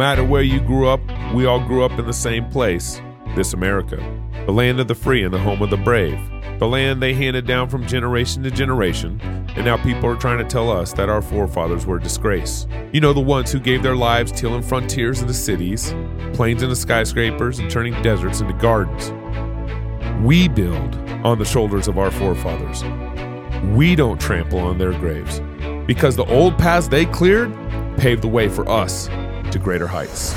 matter where you grew up, we all grew up in the same place this America. The land of the free and the home of the brave. The land they handed down from generation to generation, and now people are trying to tell us that our forefathers were a disgrace. You know, the ones who gave their lives tilling frontiers into cities, plains into skyscrapers, and turning deserts into gardens. We build on the shoulders of our forefathers. We don't trample on their graves because the old paths they cleared paved the way for us to greater heights.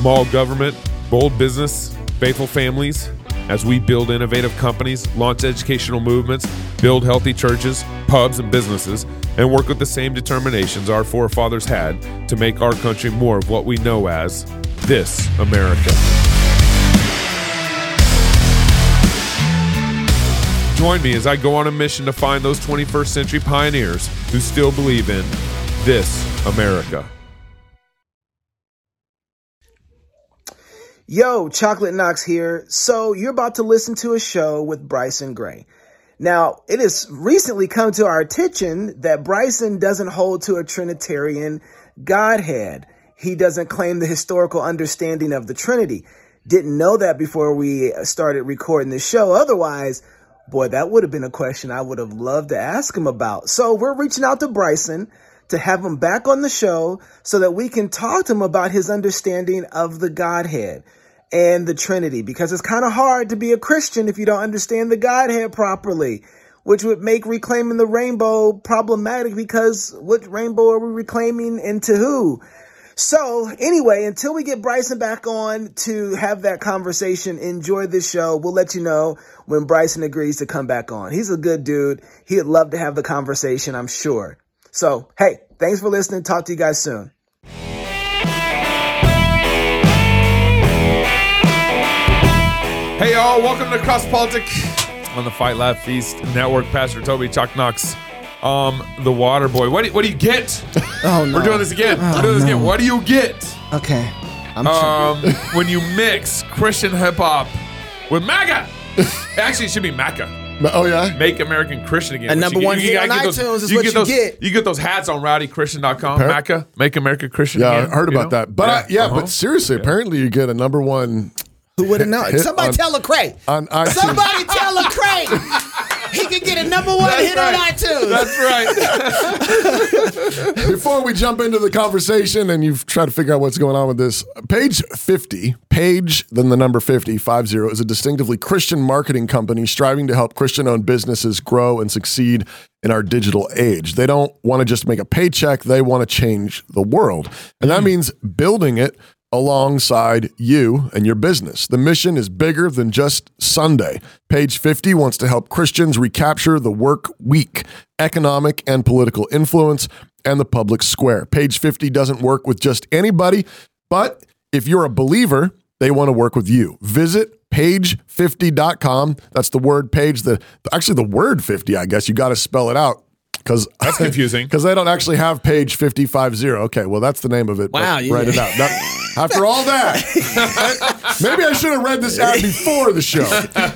Small government, bold business, faithful families, as we build innovative companies, launch educational movements, build healthy churches, pubs, and businesses, and work with the same determinations our forefathers had to make our country more of what we know as this America. Join me as I go on a mission to find those 21st century pioneers who still believe in this America. Yo, Chocolate Knox here. So, you're about to listen to a show with Bryson Gray. Now, it has recently come to our attention that Bryson doesn't hold to a Trinitarian Godhead. He doesn't claim the historical understanding of the Trinity. Didn't know that before we started recording this show. Otherwise, boy, that would have been a question I would have loved to ask him about. So, we're reaching out to Bryson to have him back on the show so that we can talk to him about his understanding of the Godhead and the Trinity because it's kind of hard to be a Christian if you don't understand the Godhead properly, which would make reclaiming the rainbow problematic because what rainbow are we reclaiming and to who? So, anyway, until we get Bryson back on to have that conversation, enjoy this show. We'll let you know when Bryson agrees to come back on. He's a good dude. He'd love to have the conversation, I'm sure. So, hey, thanks for listening. Talk to you guys soon. Hey, y'all, welcome to Cross Politic on the Fight Laugh Feast Network. Pastor Toby Chuck Knox, um, the water boy. What do, what do you get? Oh, no. We're doing this again. Oh, We're doing this no. again. What do you get Okay. I'm um, when you mix Christian hip hop with MAGA? Actually, it should be MACA. Oh yeah, Make American Christian again. And Which number one hit gotta on get those- iTunes is you what get you those, get. You get those hats on rowdychristian.com. Appar- MACA, Make America Christian yeah, again. I heard you about know? that. But yeah, yeah uh-huh. but seriously, apparently you get a number one Who would have known? Somebody on- tell Lecrae. on iTunes. Somebody tell Lecrae. he could get a number one hit on iTunes. That's right. Before we jump into the conversation and you've tried to figure out what's going on with this, page 50, page, then the number 50, 50, is a distinctively Christian marketing company striving to help Christian owned businesses grow and succeed in our digital age. They don't want to just make a paycheck, they want to change the world. And that hmm. means building it alongside you and your business. The mission is bigger than just Sunday. Page 50 wants to help Christians recapture the work week, economic and political influence, and the public square. Page 50 doesn't work with just anybody, but if you're a believer, they want to work with you. Visit page50.com. That's the word page, the actually the word 50, I guess. You got to spell it out. Because That's confusing. Because they don't actually have page 550. Okay, well, that's the name of it. Wow, you- Write it out. That- after all that, maybe I should have read this ad before the show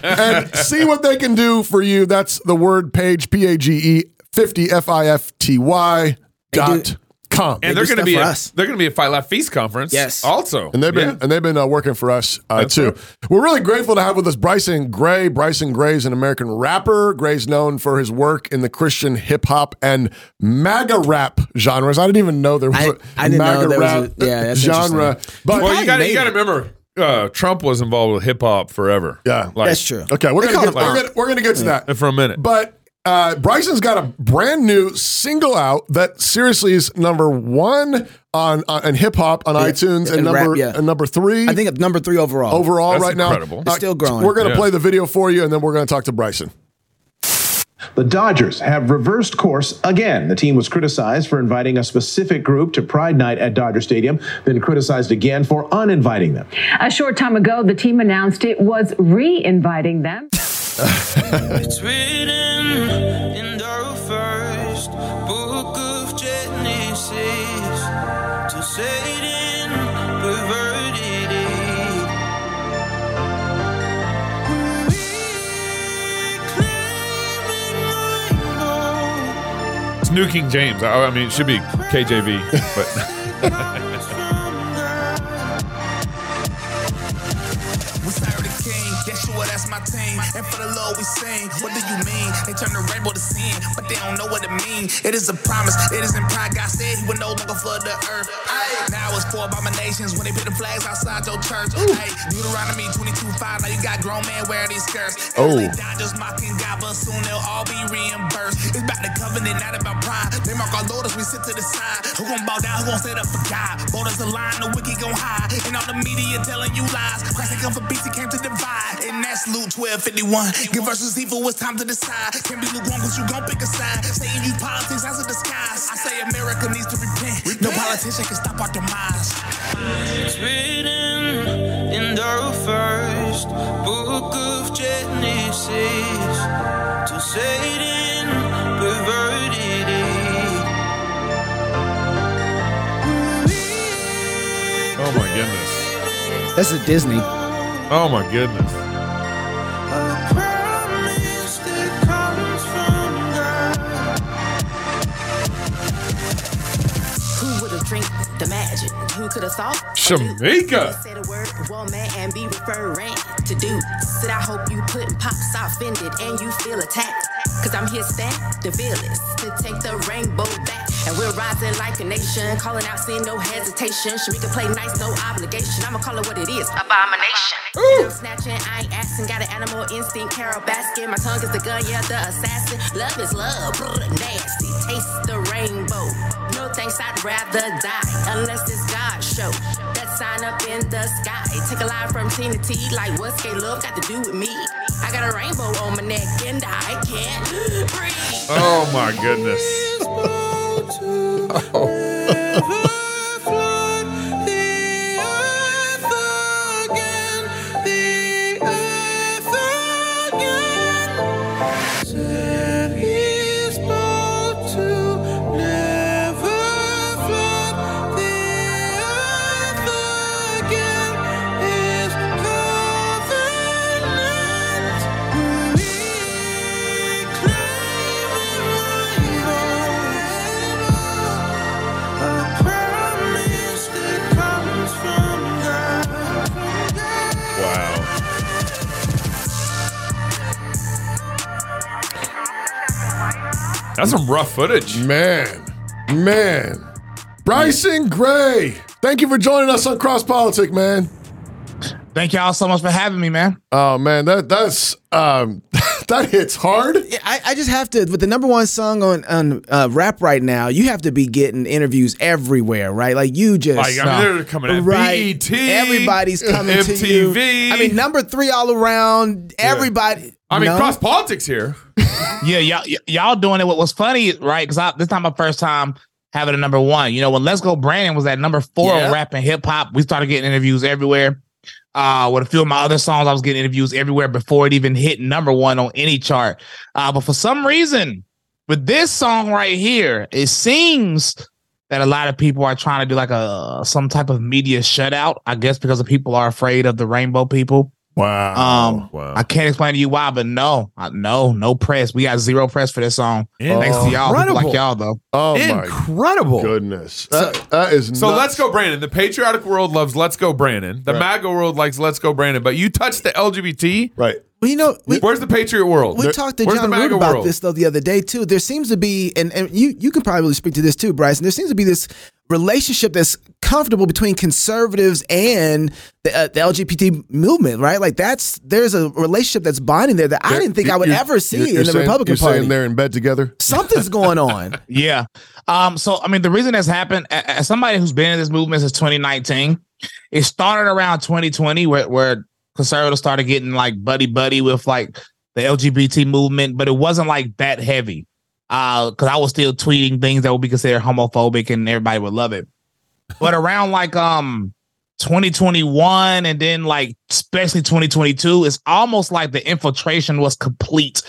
and see what they can do for you. That's the word page, P A G E 50 F I F T Y dot com. And They they're going to be for a, us. they're going to be a Fight Laugh Feast conference. Yes. Also, And they've been Yeah. and they've been uh, working for us uh, too. right. We're really grateful to have with us Bryson Gray. Bryson Gray is an American rapper. Gray's known for his work in the Christian hip hop and MAGA rap genres. I didn't even know there was I- a I didn't know MAGA there was rap a- yeah, genre. But well, you got to you got to remember, uh, Trump was involved with hip hop forever. Yeah. like, That's true. okay, we're gonna call get we're gonna, we're gonna get to that. For a minute, But uh, Bryson's got a brand new single out that seriously is number one on, on in hip hop on iTunes and, and rap, number yeah. and number three. I think it's number three overall. overall That's right incredible. now. It's still growing. We're going to Yeah. play the video for you, and then we're going to talk to Bryson. The Dodgers have reversed course again. The team was criticized for inviting a specific group to Pride Night at Dodger Stadium, then criticized again for uninviting them. A short time ago, the team announced it was re inviting them. It's written in the first book of Genesis. To Satan perverted it. It's New King James. I, I mean, it should be KJV, but my team. And for the Lord we sing. What do you mean? They turn the rainbow to sin, but they don't know what it means. It is a promise, it is in pride. God said he would no longer flood the earth. Ay, now it's four abominations when they put the flags outside your church. Hey, Deuteronomy 22 5. Now you got grown men wearing these skirts. Oh. They die just mocking God, but soon they'll all be reimbursed. It's about the covenant, not about pride. They mark our Lord as we sit to the side. Who gon' bow down? Who gon' stand up for God? Borders the line, the wicked gon' hide. And all the media telling you lies. Christ ain't come for peace, he came to divide. And that's Luke 12 51. Good versus evil, it's time to decide. Can't be lukewarm, but you gon' pick a side. Satan use politics as a disguise. I say America needs to repent. No politician can stop our demise. It's written in the first book of Genesis to Satan perverted it. oh my goodness. That's a Disney. Oh my goodness. Who could have thought? Shamika. Say the word woman and be referring to do. Said I hope you putting pops offended and you feel attacked. Cause I'm here stand the fearless to take the rainbow back. And we're rising like a nation, calling out sin, no hesitation. Shamika play nice, no obligation. I'ma call it what it is. Abomination. I'm snatching, I ain't asking. Got an animal instinct, Carole Baskin. My tongue is the gun, yeah, the assassin. Love is love, brr, nasty. Taste the rainbow. No thanks, I'd rather die. Unless it's. That up in the sky. Take a line from Tina T. Like, what's gay love got to do with me? I got a rainbow on my neck and I can't breathe. Oh my goodness. Wow. Oh. That's some rough footage. Man, man. Bryson Gray, thank you for joining us on Cross Politic, man. Thank y'all so much for having me, man. Oh man, that that's um that hits hard. I, I just have to with the number one song on on uh, rap right now. You have to be getting interviews everywhere, right? Like you just Like, I mean, they're coming at right. BET, Everybody's coming to you. I mean, number three all around. Everybody. I mean, No? cross politics here. Yeah, y'all, y- y'all doing it. What was funny, right? Because this time my first time having a number one. You know, when Let's Go Brandon was at number four Yeah. on rap and hip hop, we started getting interviews everywhere. Uh, with a few of my other songs, I was getting interviews everywhere before it even hit number one on any chart. Uh, but for some reason, with this song right here, it seems that a lot of people are trying to do like a some type of media shutout. I guess because the people are afraid of the rainbow people. Wow. Um, wow. I can't explain to you why, but no, uh, no, no press. We got zero press for this song. Thanks to y'all, people like y'all though. oh my Incredible. goodness. That, that is So nuts. let's go, Brandon. The patriotic world loves Let's Go, Brandon. The Right. MAGA world likes Let's Go, Brandon. But you touch the LGBT. Right. Well, you know, we, Where's the patriot world? we talked to Where's John the Root about world? this though the other day too. There seems to be, and, and you you could probably speak to this too, Bryson. There seems to be this relationship that's comfortable between conservatives and the, uh, the LGBT movement, right? Like that's there's a relationship that's bonding there that I didn't think I would ever see you're- in you're the saying- Republican you're Party. saying they're in bed together. Something's going on. Yeah. Um. So I mean, the reason that's happened, as somebody who's been in this movement since 2019, it started around 2020, where where conservatives started getting like buddy buddy with like the LGBT movement, but it wasn't like that heavy. Uh, because I was still tweeting things that would be considered homophobic, and everybody would love it. But around like um 2021 and then like especially 2022 it's almost like the infiltration was complete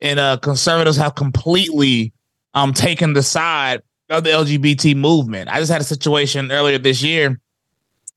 and uh conservatives have completely um taken the side of the LGBT movement. I just had a situation earlier this year,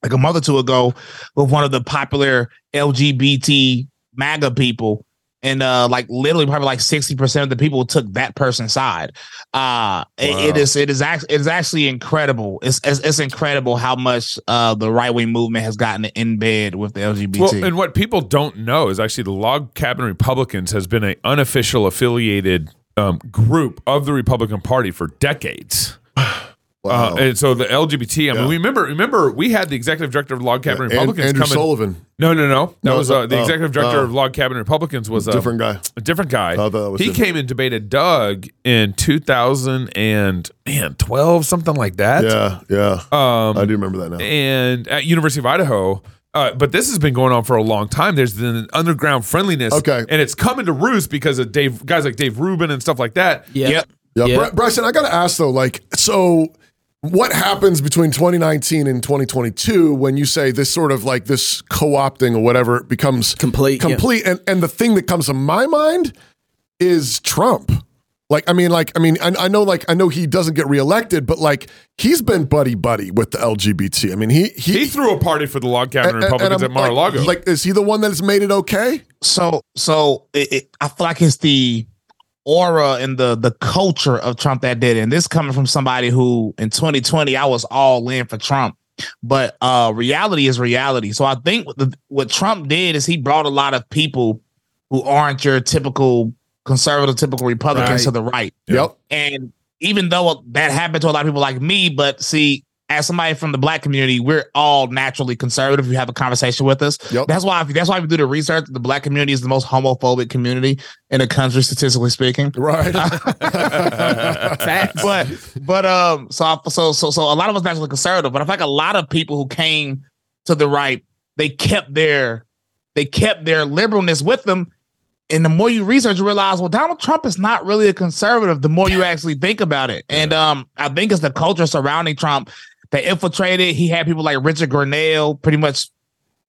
like a month or two ago, with one of the popular LGBT MAGA people. And uh, like literally, probably like sixty percent of the people took that person's side. Uh, it- it Wow. is it is actually it is actually incredible. It's it's, it's incredible how much uh the right wing movement has gotten in bed with the LGBT. Well, and what people don't know is actually the Log Cabin Republicans has been an unofficial affiliated um, group of the Republican Party for decades. Wow. Uh, and so the LGBT, I mean, Yeah. we remember, remember, we had the executive director of Log Cabin And- Republicans Andrew coming. Sullivan. No, no, no. That No, was uh, the oh, executive director oh. of Log Cabin Republicans was uh, Different guy. a different guy. Oh, he him. came and debated Doug in 2000 and man 12 something like that. Yeah, yeah. Um, I do remember that now. and at University of Idaho. Uh, but this has been going on for a long time. There's been an underground friendliness, Okay. and it's coming to roost because of Dave guys like Dave Rubin and stuff like that. Yeah. yep. Yeah, Yeah. Bry- Bryson, I got to ask though, like, so what happens between 2019 and 2022 when you say this sort of like this co-opting or whatever becomes Complete, yeah. complete, and and the thing that comes to my mind is Trump. Like, I mean, like, I mean, I, I know, like, I know he doesn't get reelected, but like, he's been buddy buddy with the LGBT. I mean, he he, He threw a party for the log cabin and- and- and Republicans at Mar-a-Lago. Like, like, is he the one that's made it okay? so so it, it, I feel like it's the aura and the the culture of Trump that did it. And this coming from somebody who in 2020 I was all in for Trump. But uh reality is reality. So I think what, the, what Trump did is he brought a lot of people who aren't your typical conservative, typical Republicans Right. to the right. Yep. And even though that happened to a lot of people like me, but see, as somebody from the black community, we're all naturally conservative. If you have a conversation with us, Yep. that's why. That's why we do the research. The black community is the most homophobic community in the country, statistically speaking. Right. but but um, so so so so a lot of us naturally conservative, but I feel like a lot of people who came to the right, they kept their they kept their liberalness with them. And the more you research, you realize, well, Donald Trump is not really a conservative. The more you actually think about it, and um, I think it's the culture surrounding Trump that infiltrated. He had people like Richard Grenell pretty much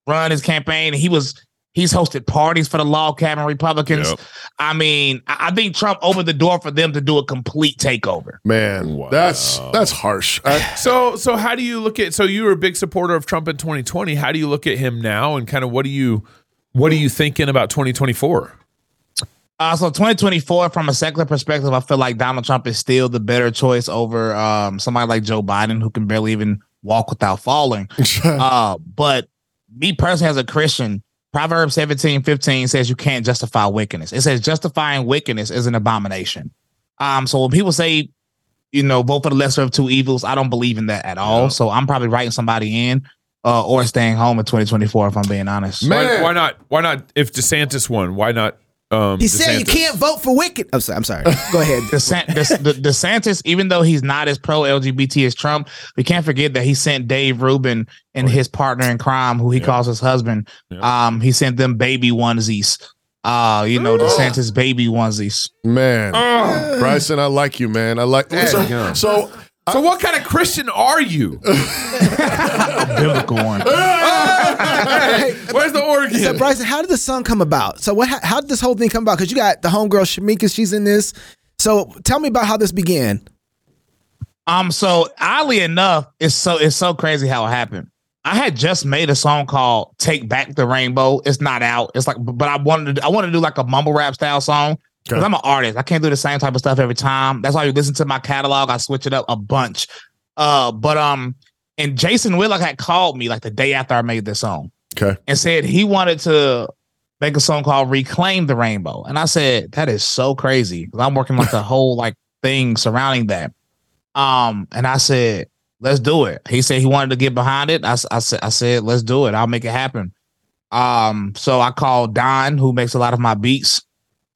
run his campaign. He was he's hosted parties for the log cabin Republicans. Yep. I mean, I I think Trump opened the door for them to do a complete takeover. Man, Wow. that's that's harsh. I- So, so how do you look at? So you were a big supporter of Trump in 2020. How do you look at him now, and kind of what do you, what are you thinking about 2024? Uh, so 2024, from a secular perspective, I feel like Donald Trump is still the better choice over um, somebody like Joe Biden, who can barely even walk without falling. uh, but me personally, as a Christian, Proverbs 17, 15 says you can't justify wickedness. It says justifying wickedness is an abomination. Um, so when people say, you know, vote for the lesser of two evils, I don't believe in that at all. So I'm probably writing somebody in uh, or staying home in 2024, if I'm being honest. Man. Why, why not? Why not? If DeSantis won, why not? Um, He said you can't vote for wicked. I'm sorry. I'm sorry. Go ahead. DeSan- Des- De- DeSantis, even though he's not as pro LGBT as Trump, we can't forget that he sent Dave Rubin and his partner in crime, who he calls his husband. Um, he sent them baby onesies. Uh, you know, DeSantis baby onesies. Man, Bryson, I like you, man. I like. So, so So, what kind of Christian are you? Biblical one. Where's the organ? So Bryson, how did the song come about? So what? How did this whole thing come about? Because you got the homegirl Shamika, she's in this. So tell me about how this began. Um, so oddly enough, it's so it's so crazy how it happened. I had just made a song called "Take Back the Rainbow." It's not out. It's like, but I wanted to, I wanted to do like a mumble rap style song because I'm an artist. I can't do the same type of stuff every time. That's why you listen to my catalog. I switch it up a bunch. Uh, but um, and Jason Whitlock had called me like the day after I made this song okay, and said he wanted to make a song called Reclaim the Rainbow. And I said, that is so crazy. I'm working like the whole like thing surrounding that. Um, and I said, let's do it. He said he wanted to get behind it. I, I said, I said, let's do it. I'll make it happen. Um, so I called Don, who makes a lot of my beats.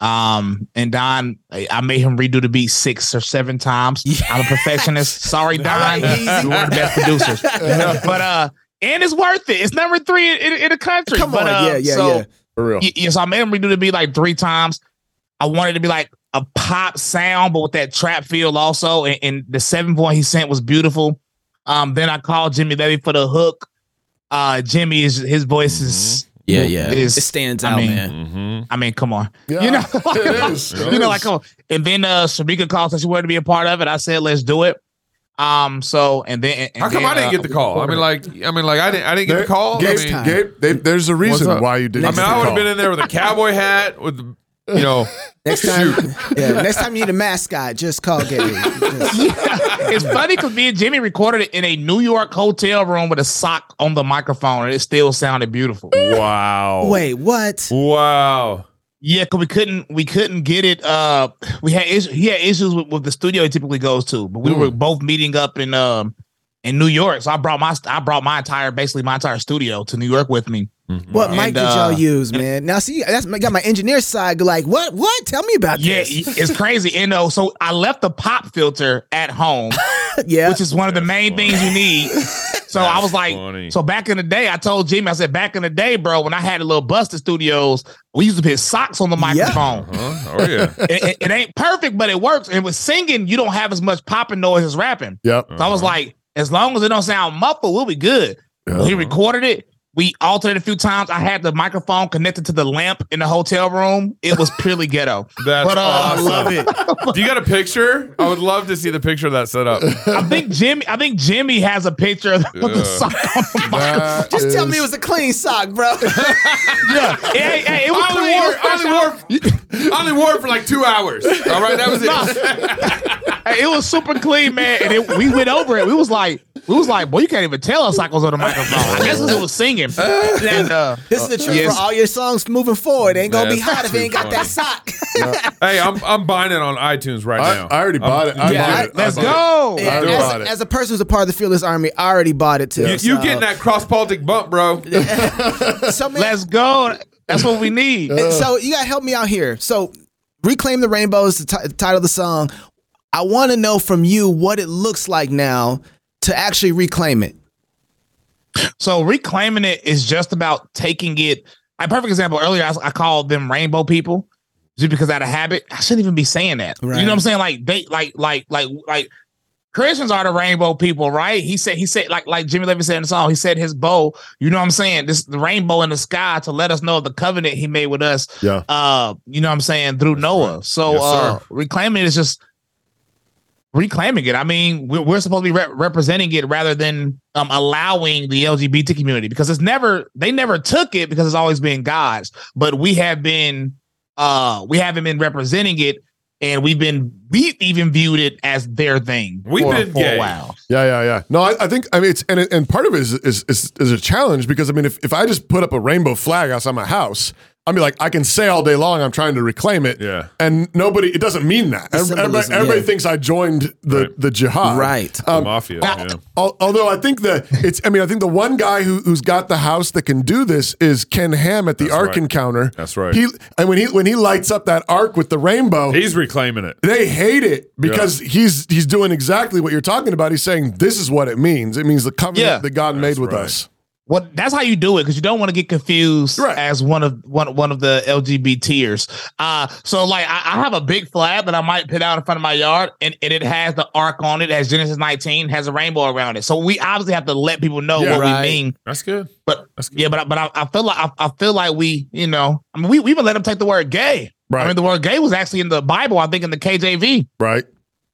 Um, and Don, I made him redo the beat six or seven times. I'm a perfectionist. Sorry, Don. You're one of the best producers. but uh, and it's worth it. It's number three in, in, in the country. Come but, on, uh, yeah, yeah, so, yeah. for real. Y- Yes, I made him redo the beat like three times. I wanted it to be like a pop sound, but with that trap feel also. And, and the seven point he sent was beautiful. Um, then I called Jimmy Levy for the hook. Uh, Jimmy is his voice is. Yeah, yeah. It is- it stands I out, mean, man. Mm-hmm. I mean, come on. Yeah, you know, it is. You know, like, come on. And then uh, Shamika called, said she wanted to be a part of it. I said, let's do it. Um. So and then and How come then, I didn't uh, get the call? I mean, like, I mean, like, I didn't, I didn't get the call. Gabe, I mean, Gabe, they, there's a reason why you didn't. I mean, I would have been in there with a cowboy hat with, the, you know, Next time, yeah, next time you need a mascot, just call Gary. Just- it's funny because me and Jimmy recorded it in a New York hotel room with a sock on the microphone, and it still sounded beautiful. wow. Wait, what? Wow. Yeah, because we couldn't we couldn't get it. Uh, we had issues. He had issues with, with the studio he typically goes to, but we were both meeting up in um in New York. So I brought my I brought my entire basically my entire studio to New York with me. What And, mic did uh, y'all use, man? Now, see, that's got my engineer side. Like, what? What? Tell me about Yeah, this. it's crazy. You uh, know, so I left the pop filter at home, yeah, which is one of the main things you need. So I was like, funny. so back in the day, I told Jimmy, I said, back in the day, bro, when I had a little Buster Studios, we used to put socks on the microphone. Huh? Oh, yeah. it, it- it ain't perfect, but it works. And with singing, you don't have as much popping noise as rapping. Yep. So I was like, as long as it don't sound muffled, we'll be good. Well, he recorded it. We altered it a few times. I had the microphone connected to the lamp in the hotel room. It was purely ghetto. That's But, uh, awesome. I love it. Do you got a picture? I would love to see the picture of that setup. I think Jimmy. I think Jimmy has a picture of the, the sock on the microphone. That just tell me it was a clean sock, bro. Yeah, hey, hey, it was I only clean. wore, I only wore, I only wore it for like two hours. All right, that was it. Hey, it was super clean, man. And it, we went over it. We was like, we was like, boy, you can't even tell us cycles on the microphone. I guess 'cause it was singing. And uh, this is the trick yes. for all your songs moving forward. Ain't gonna be hot if you ain't got too that sock. hey, I'm I'm buying it on iTunes right I, now. I already bought it. I Yeah, bought I- it. let's I bought go. I as, bought it. as a person who's a part of the Fearless Army, I already bought it too. You, you getting that cross politic bump, bro? So man, Let's go. That's what we need. And so you gotta help me out here. So reclaim the rainbow is the ti- title of the song. I want to know from you what it looks like now to actually reclaim it. So reclaiming it is just about taking it. A perfect example. Earlier, I, I called them rainbow people just because out of habit. I shouldn't even be saying that. Right. You know what I'm saying? Like they, like, like, like, like. Christians are the rainbow people, right? He said, he said, like, like Jimmy Levy said in the song, he said his bow, you know what I'm saying? This the rainbow in the sky to let us know the covenant he made with us. Yeah. Uh, you know what I'm saying, through Noah. So Yes, uh reclaiming it is just reclaiming it. I mean, we're, we're supposed to be re- representing it rather than um, allowing the LGBT community because it's never they never took it because it's always been God's, but we have been uh we haven't been representing it and we've been we've even viewed it as their thing. We've for, been for gay. a while. Yeah, yeah, yeah. No, I, I think I mean it's and and part of it is, is is is a challenge because I mean if, if I just put up a rainbow flag outside my house, I mean like I can say all day long I'm trying to reclaim it. Yeah. And nobody it doesn't mean that. Everybody, everybody yeah. thinks I joined the Right. the jihad. Right. The Um, mafia. al- yeah. al- although I think the it's I mean I think the one guy who who's got the house that can do this is Ken Ham at the That's Ark right. Encounter. That's right. He and when he when he lights up that ark with the rainbow, He's reclaiming it. they hate it because he's he's doing exactly what you're talking about. He's saying this is what it means. It means the covenant Yeah. that God made with right. us. Well, that's how you do it because you don't want to get confused Right. as one of one one of the LGBTers. Uh, so like I, I have a big flag that I might put out in front of my yard, and, and it has the ark on it, as Genesis 19, has a rainbow around it. So we obviously have to let people know Yeah. what Right. we mean. That's good. But That's good. yeah, but I- but I, I feel like I, I feel like we, you know, I mean, we, we even let them take the word gay. Right. I mean, the word gay was actually in the Bible. I think in the KJV. Right.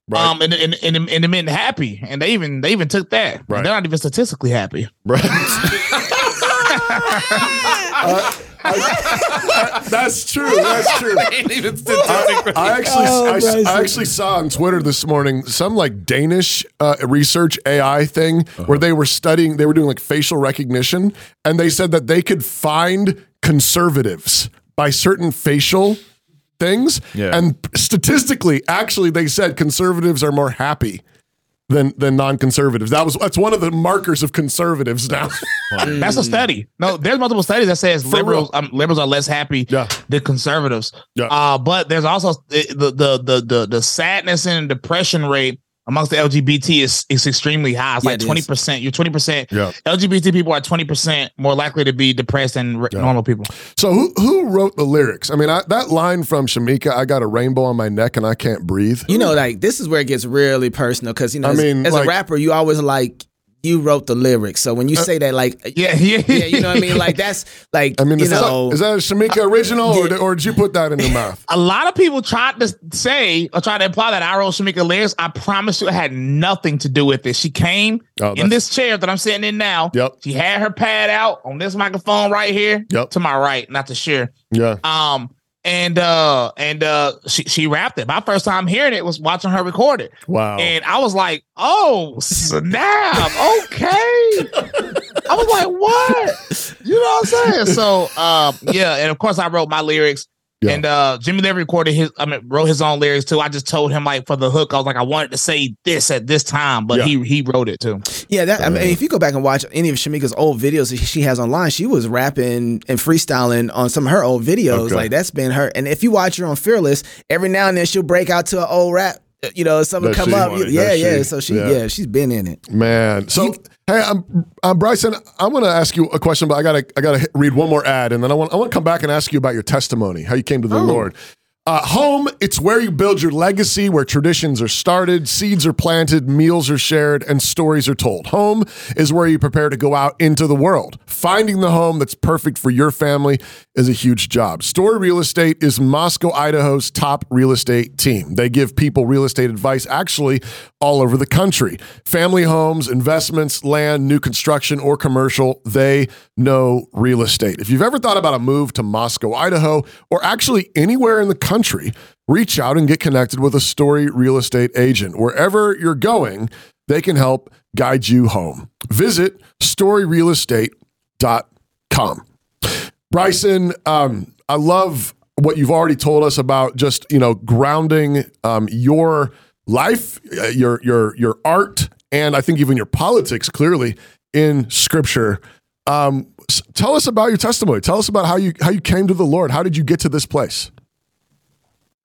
Right. Um, and and and, and it meant happy, and they even they even took that. Right. They're not even statistically happy. Right. That's true. That's true. I, I actually, Oh, I, I actually saw on Twitter this morning some like Danish uh, research AI thing where they were studying, they were doing like facial recognition, and they said that they could find conservatives by certain facial things, Yeah. and statistically, actually, they said conservatives are more happy. Than, than non-conservatives. That was that's one of the markers of conservatives now. That's a study. No, there's multiple studies that says For liberals um, liberals are less happy Yeah. than conservatives. Yeah. Uh, but there's also the the the the the, the sadness and depression rate amongst the LGBT is is extremely high. It's Yeah, like twenty percent. You're twenty percent. Yeah. LGBT people are twenty percent more likely to be depressed than re- normal people. So who who wrote the lyrics? I mean, I, that line from Shamika, "I got a rainbow on my neck and I can't breathe." You know, like this is where it gets really personal because you know, I as, mean, as like- a rapper, you always like you wrote the lyrics. So when you say that, like, Yeah, yeah, yeah, you know what I mean. Like that's like, I mean, you is, know, that, is that a Shamika original, or, or did you put that in your mouth? A lot of people tried to say or try to imply that I wrote Shamika lyrics. I promise you, it had nothing to do with it. She came Oh, in this chair that I'm sitting in now. Yep. She had her pad out on this microphone right here. Yep. To my right, not to share. Yeah. Um, and uh, and uh, she she rapped it. My first time hearing it was watching her record it. Wow. And I was like, oh, snap. Okay. I was like, what? You know what I'm saying? So, uh, yeah. And of course, I wrote my lyrics. Yeah. And uh, Jimmy Levy recorded his, I mean, wrote his own lyrics too. I just told him like for the hook, I was like, I wanted to say this at this time, but Yeah. he he wrote it too. Yeah, that I mean, if you go back and watch any of Shamika's old videos that she has online, she was rapping and freestyling on some of her old videos. Okay. Like that's been her. And if you watch her on Fearless, every now and then she'll break out to an old rap. You know, something Does come up. Does Yeah, she? yeah. So she, Yeah. yeah. she's been in it. Man, so hey, I'm, I'm Bryson. I'm going to ask you a question, but I gotta I gotta hit- read one more ad, and then I want I want to come back and ask you about your testimony, how you came to the oh. Lord. Uh, home, it's where you build your legacy, where traditions are started, seeds are planted, meals are shared, and stories are told. Home is where you prepare to go out into the world. Finding the home that's perfect for your family is a huge job. Story Real Estate is Moscow, Idaho's top real estate team. They give people real estate advice actually all over the country. Family homes, investments, land, new construction, or commercial, they know real estate. If you've ever thought about a move to Moscow, Idaho, or actually anywhere in the country, reach out and get connected with a Story Real Estate agent. Wherever you're going, they can help guide you home. Visit storyrealestate.com. Bryson, um, I love what you've already told us about just you know grounding um, your life, uh, your your your art, and I think even your politics clearly in Scripture. Um, tell us about your testimony. Tell us about how you how you came to the Lord. How did you get to this place?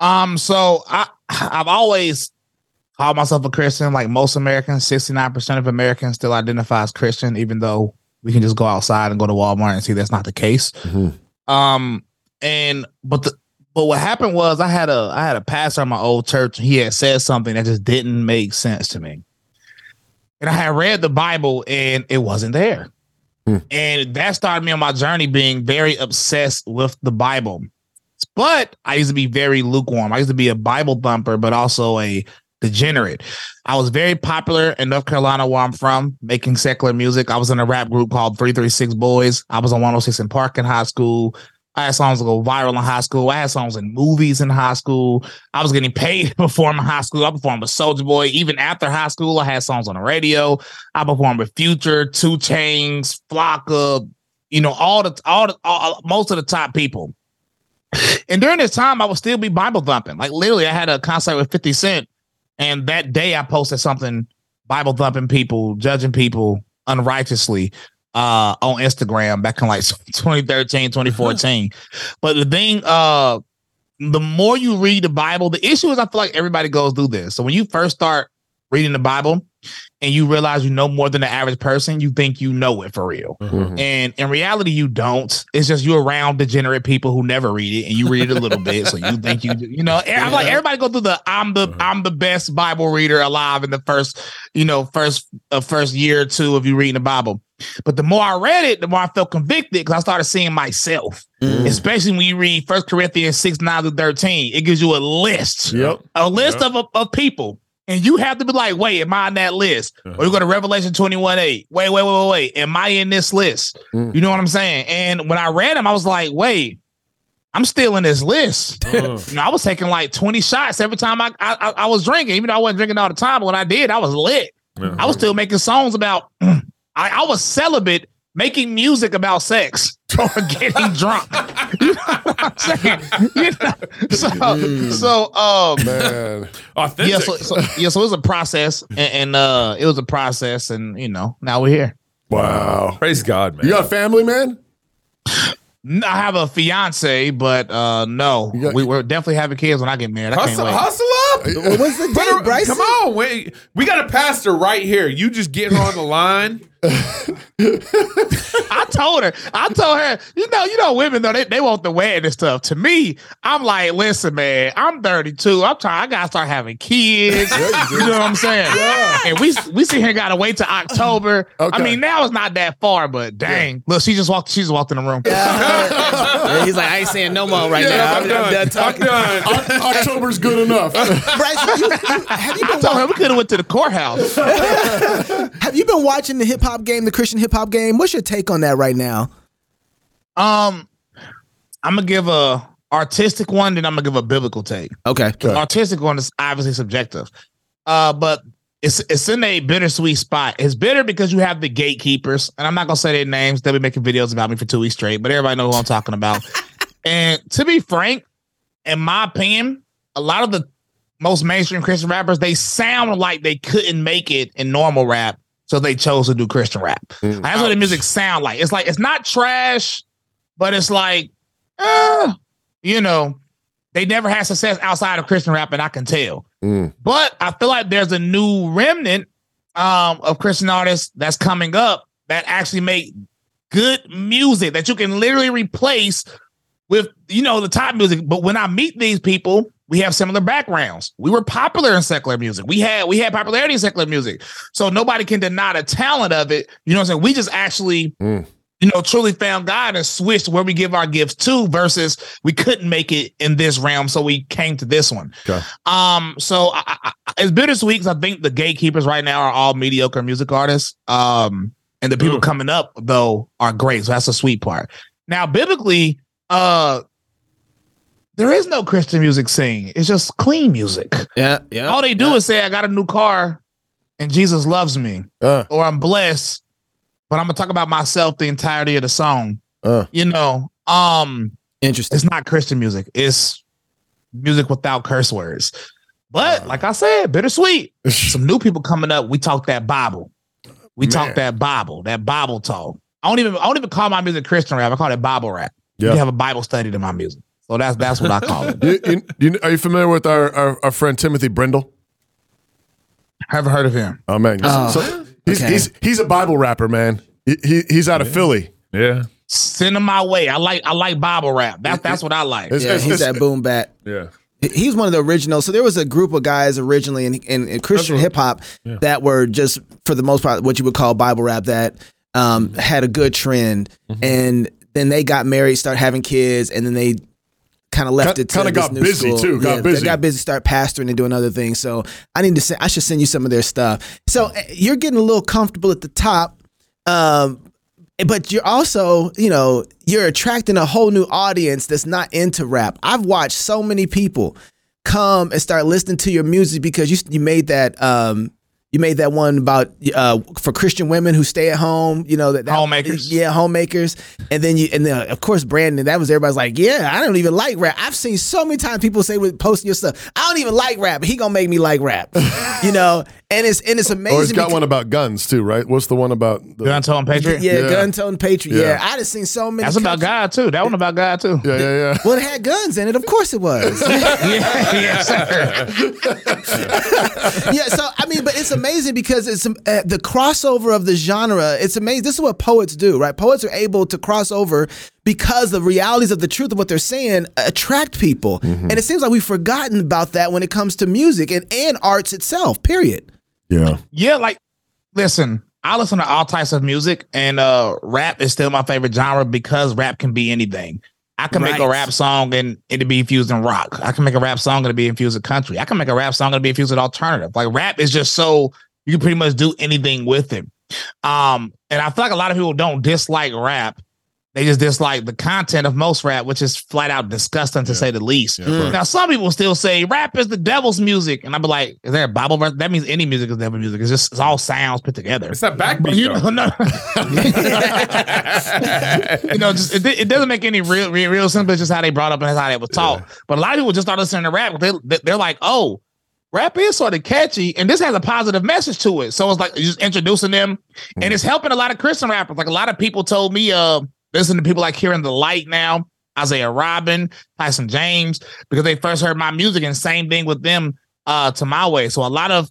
Um, so I I've always called myself a Christian, like most Americans. Sixty nine percent of Americans still identify as Christian, even though we can just go outside and go to Walmart and see that's not the case. Um, and but the but what happened was I had a I had a pastor in my old church. And he had said something that just didn't make sense to me, and I had read the Bible and it wasn't there. And that started me on my journey being very obsessed with the Bible. But I used to be very lukewarm. I used to be a Bible thumper, but also a degenerate. I was very popular in North Carolina, where I'm from, making secular music. I was in a rap group called 336 Boys. I was on 106 & Park in high school. I had songs that go viral in high school. I had songs in movies in high school. I was getting paid to perform in high school. I performed with Soulja Boy. Even after high school, I had songs on the radio. I performed with Future, 2 Chainz, Flocka, you know, all the all the all, most of the top people. And during this time, I would still be Bible thumping. Like literally, I had a concert with 50 Cent, and that day I posted something Bible thumping people, judging people unrighteously uh on Instagram back in like 2013, 2014. but the thing, uh, the more you read the Bible, the issue is I feel like everybody goes through this. So when you first start reading the Bible and you realize you know more than the average person, you think you know it for real. Mm-hmm. Mm-hmm. And in reality, you don't. It's just you're around degenerate people who never read it, and you read it a little bit, so you think you, do- you know. I'm like everybody go through the I'm the mm-hmm. I'm the best Bible reader alive in the first, you know, first uh, first year or two of you reading the Bible. But the more I read it, the more I felt convicted because I started seeing myself. Mm. Especially when you read First Corinthians six nine to thirteen, it gives you a list, Yep. a list of, of people. And you have to be like, wait, am I on that list? Or you go to uh-huh. Revelation 21 8. Wait, wait, wait, wait, wait. Am I in this list? Mm. You know what I'm saying? And when I read them, I was like, wait, I'm still in this list. Uh-huh. you know, I was taking like 20 shots every time I, I I- was drinking, even though I wasn't drinking all the time. But when I did, I was lit. Uh-huh. I was still making songs about mm, I, I was celibate making music about sex or getting drunk. You know I'm saying? You know? So, so um Man, Authentic. yeah, so, so yeah, so it was a process, and, and uh, it was a process, and you know, now we're here. wow. Praise God, man. You got a family, man? I have a fiance, but uh, no, got- we, we're definitely having kids when I get married. I can't hustle, wait. What was the Put her- date, Bryson? Come on, wait. We got a pastor right here. You just get her on the line. I told her, I told her, you know, you know, women though they, they want the wedding and stuff. To me, I'm like, listen, man, I'm 32. I'm trying. I gotta start having kids. you, know what I'm saying? Yeah. And we we see here gotta wait till October. Okay. I mean, now it's not that far, but dang, look, she just walked. She just walked in the room. Yeah, he's like, I ain't saying no more right Yeah, now. I'm I'm, I'm done I'm done. October's good enough. Bryson, you, you- have you I been told her we could have went to the courthouse. have you been watching the hip hop game, the Christian hip hop game? What's your take on that right now? Um, I'm gonna give a artistic one, then I'm gonna give a biblical take. Okay. The artistic one is obviously subjective. Uh, but it's it's in a bittersweet spot. It's bitter because you have the gatekeepers, and I'm not gonna say their names. They'll be making videos about me for two weeks straight, but everybody know who I'm talking about. and to be frank, in my opinion, a lot of the most mainstream Christian rappers they sound like they couldn't make it in normal rap, so they chose to do Christian rap. That's what the music sound like. It's like it's not trash, but it's like, uh, you know, they never had success outside of Christian rap, and I can tell. But I feel like there's a new remnant um, of Christian artists that's coming up that actually make good music that you can literally replace with, you know, the top music. But when I meet these people, we have similar backgrounds. We were popular in secular music. We had we had popularity in secular music. So nobody can deny the talent of it. You know what I'm saying? We just actually you know, truly found God and switched where we give our gifts to versus we couldn't make it in this realm. So we came to this one. Okay. Um, so I, I, it's bittersweet because I think the gatekeepers right now are all mediocre music artists. Um, and the people coming up though are great. So that's the sweet part. Now, biblically, uh, there is no Christian music scene. It's just clean music. Yeah, yeah. All they do is say, I got a new car and Jesus loves me Uh, or I'm blessed, but I'm gonna talk about myself the entirety of the song. uh. You know, um, Interesting. it's not Christian music. It's music without curse words. But like I said, bittersweet. Some new people coming up. We talk that Bible. We talk that Bible, that Bible talk. I don't even I don't even call my music Christian rap. I call it Bible rap. Yeah. You have a Bible study to my music. So that's that's what I call it. You, you, you, are you familiar with our, our, our friend Timothy Brindle? Haven't heard of him. Oh man, Oh, so he's, okay. he's he's a Bible rapper, man. He, he he's out of Philly. Yeah. Send him my way. I like I like Bible rap. That's that's what I like. It's- Yeah, it's- he's it's- that boom bap. Yeah. He's one of the originals. So there was a group of guys originally in, in, in Christian hip hop that were just, for the most part, what you would call Bible rap that um, had a good trend. And then they got married, started having kids, and then they kind of left it to kinda got busy, school. too, got yeah, busy. Got busy, start pastoring and doing other things. So I need to send, I should send you some of their stuff. So uh, you're getting a little comfortable at the top. Um, but you're also, you know, you're attracting a whole new audience that's not into rap. I've watched so many people come and start listening to your music because you you made that um you made that one about uh for Christian women who stay at home, you know that, that Homemakers. Yeah, homemakers. And then you and then of course Brandon, that was everybody's like, "Yeah, I don't even like rap." I've seen so many times people say with posting your stuff, "I don't even like rap." But he going to make me like rap. you know? And it's and it's amazing. Oh, he's got one about guns too, right? What's the one about? The, Gun Tone Patriot. yeah, Yeah. gun tone patriot. Yeah. Yeah. I just seen so many. That's about God too. That one about God too. yeah, yeah, yeah. Well, it had guns in it. Of course it was. yeah, yes, sir. yeah. So I mean, but it's amazing because it's uh, the crossover of the genre. It's amazing. This is what poets do, right? Poets are able to cross over because the realities of the truth of what they're saying attract people, and it seems like we've forgotten about that when it comes to music and and arts itself. Period. Yeah. Yeah, like listen, I listen to all types of music, and uh rap is still my favorite genre because rap can be anything. I can make a rap song and it'd be infused in rock. I can make a rap song and it'd be infused in country. I can make a rap song and it'd be infused in alternative. Like rap is just so you can pretty much do anything with it. Um, and I feel like a lot of people don't dislike rap. They just dislike the content of most rap, which is flat out disgusting to say the least. Now, some people still say rap is the devil's music, and I'd be like, "Is there a Bible verse?" That means any music is devil music. It's just it's all sounds put together. It's that backbeat. You know, no. you know, just it, it doesn't make any real, real real sense. But it's just how they brought up and how they were taught. But a lot of people just start listening to rap. They they're like, oh, rap is sort of catchy, and this has a positive message to it. So it's like just introducing them, and it's helping a lot of Christian rappers. Like a lot of people told me, uh, listen to people like Hearing the Light now, Isaiah Robin, Tyson James, because they first heard my music, and same thing with them. uh, to my way. So a lot of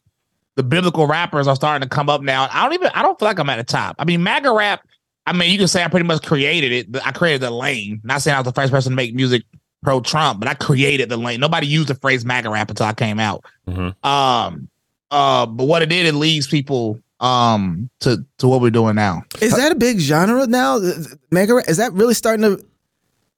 the biblical rappers are starting to come up now. I don't even. I don't feel like I'm at the top. I mean, MAGA rap. I mean, you can say I pretty much created it. I created the lane. Not saying I was the first person to make music pro Trump, but I created the lane. Nobody used the phrase MAGA rap until I came out. Mhm. Um, uh, but what it did, it leads people um to to what we're doing now. Is that a big genre now? MAGA rap? Is that really starting to?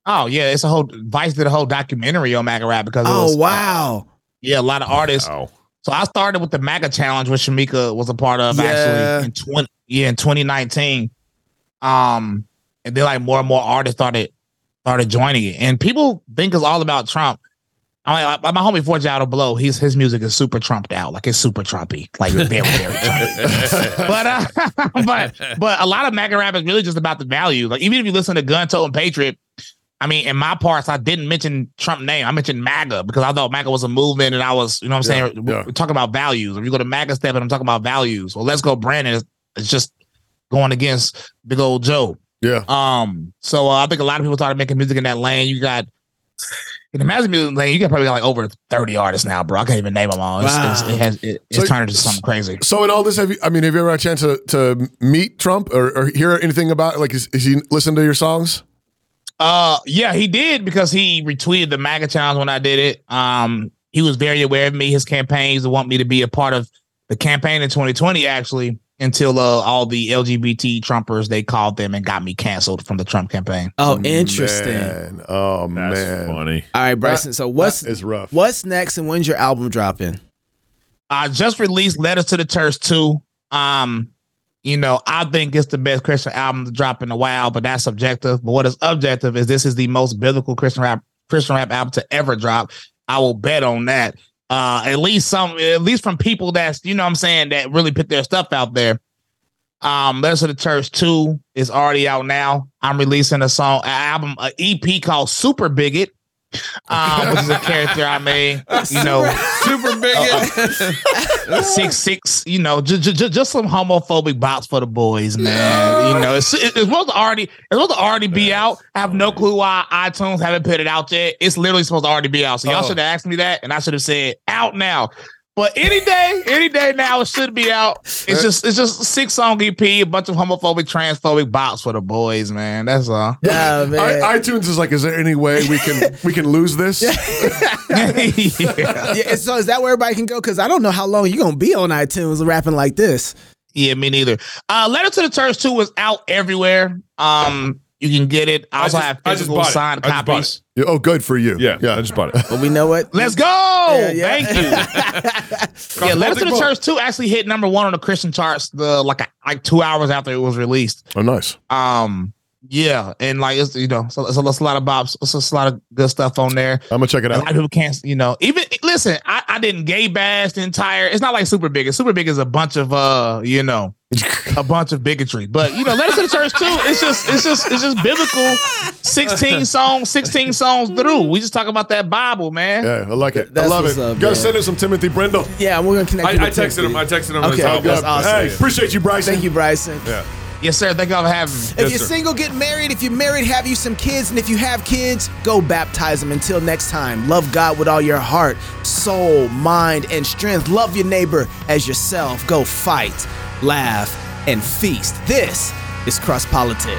Oh yeah, it's a whole Vice did a whole documentary on MAGA rap because it Oh was, wow! yeah, a lot of artists. Wow. So I started with the MAGA challenge, which Shamika was a part of Yeah. actually in twenty yeah in 2019. Um, and then like more and more artists started started joining it, and people think it's all about Trump. I mean, my homie Forgiato Blow, he's his music is super trumped out, like it's super Trumpy, like very very Trumpy. but uh, but but a lot of MAGA rap is really just about the value. Like even if you listen to Gun Toe and Patriot, I mean, in my parts, I didn't mention Trump name. I mentioned MAGA because I thought MAGA was a movement, and I was, you know, what I'm Yeah, saying, yeah. we're talking about values. If you go to MAGA step, and I'm talking about values. Well, let's go, Brandon. It's, it's just going against big old Joe. Yeah. Um. So uh, I think a lot of people started making music in that lane. You got in the massive music lane. You got probably like over 30 artists now, bro. I can't even name them all. It's, it's, it has it, it's So- turned into something crazy. So in all this, have you? I mean, have you ever had a chance to, to meet Trump or, or hear anything about? Like, is, is he listen to your songs? Uh, yeah, he did because he retweeted the MAGA challenge when I did it. Um, he was very aware of me. His campaigns want me to be a part of the campaign in 2020, actually, until uh, all the LGBT Trumpers they called them and got me canceled from the Trump campaign. Oh, interesting. Man. Oh That's man, funny. All right, Bryson. so what's that is rough. what's next, and when's your album dropping? I just released Letters to the Church 2. Um, you know, I think it's the best Christian album to drop in a while, but that's subjective. But what is objective is this is the most biblical Christian rap Christian rap album to ever drop. I will bet on that. Uh, at least some, at least from people that's you know I'm saying that really put their stuff out there. Um, Letters to the Church 2 is already out now. I'm releasing a song, an album, an EP called Super Bigot. Um, which is a character I made, you know, Super big. six six, you know, just just just some homophobic bops for the boys, man. You know, it's, it's supposed to already it's supposed to already be out. I have no clue why iTunes haven't put it out yet. It's literally supposed to already be out. So y'all Oh. should have asked me that, and I should have said out now. But any day, any day now, it should be out. It's just it's just six song EP, a bunch of homophobic, transphobic bops for the boys, man. That's all. Oh man. I, iTunes is like, is there any way we can we can lose this? yeah. yeah, so is that where everybody can go? Because I don't know how long you're gonna be on iTunes rapping like this. Yeah, me neither. Uh Letter to the Church 2 is out everywhere. Um you can get it. I also just- have I physical bought it. signed I just bought copies. Oh, good for you. Yeah, yeah. I just bought it. But we know what? Let's go. Yeah, yeah. Thank you. yeah, Letter to the Church 2 actually hit number one on the Christian charts the like a, like two hours after it was released. Oh, nice. Um yeah, and like it's you know, so it's, a, it's a lot of bops, it's a lot of good stuff on there. I'm gonna check it A out. lot of people can't, you know, even listen, I, I didn't gay bash the entire it's not like super big. Super big is a bunch of uh, you know, a bunch of bigotry. But you know, Letters to the Church too, it's just it's just it's just biblical 16 songs, 16 songs through. We just talk about that Bible, man. Yeah, I like it. I love it. what's up, Gotta man. send us some Timothy Brindle. Yeah, we're gonna connect. I, I with texted him. I texted him. Okay, his that's awesome. Hey, appreciate you, Bryson. Thank you, Bryson. Yeah. Yes, sir. Thank y'all for having me. If Yes, you're sir. single, get married. If you're married, have you some kids. And if you have kids, go baptize them. Until next time, love God with all your heart, soul, mind, and strength. Love your neighbor as yourself. Go fight, laugh, and feast. This is Cross Politic.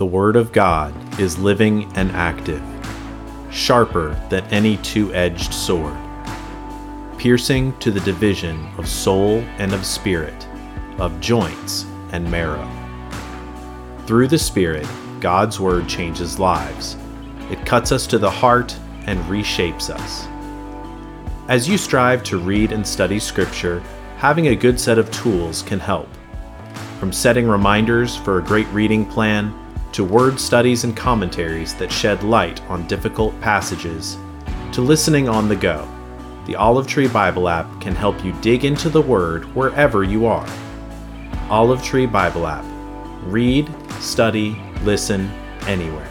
The Word of God is living and active, sharper than any two edged sword, piercing to the division of soul and of spirit, of joints and marrow. Through the Spirit, God's Word changes lives. It cuts us to the heart and reshapes us. As you strive to read and study Scripture, having a good set of tools can help. From setting reminders for a great reading plan to word studies and commentaries that shed light on difficult passages, to listening on the go, the Olive Tree Bible app can help you dig into the Word wherever you are. Olive Tree Bible app. Read, study, listen, anywhere.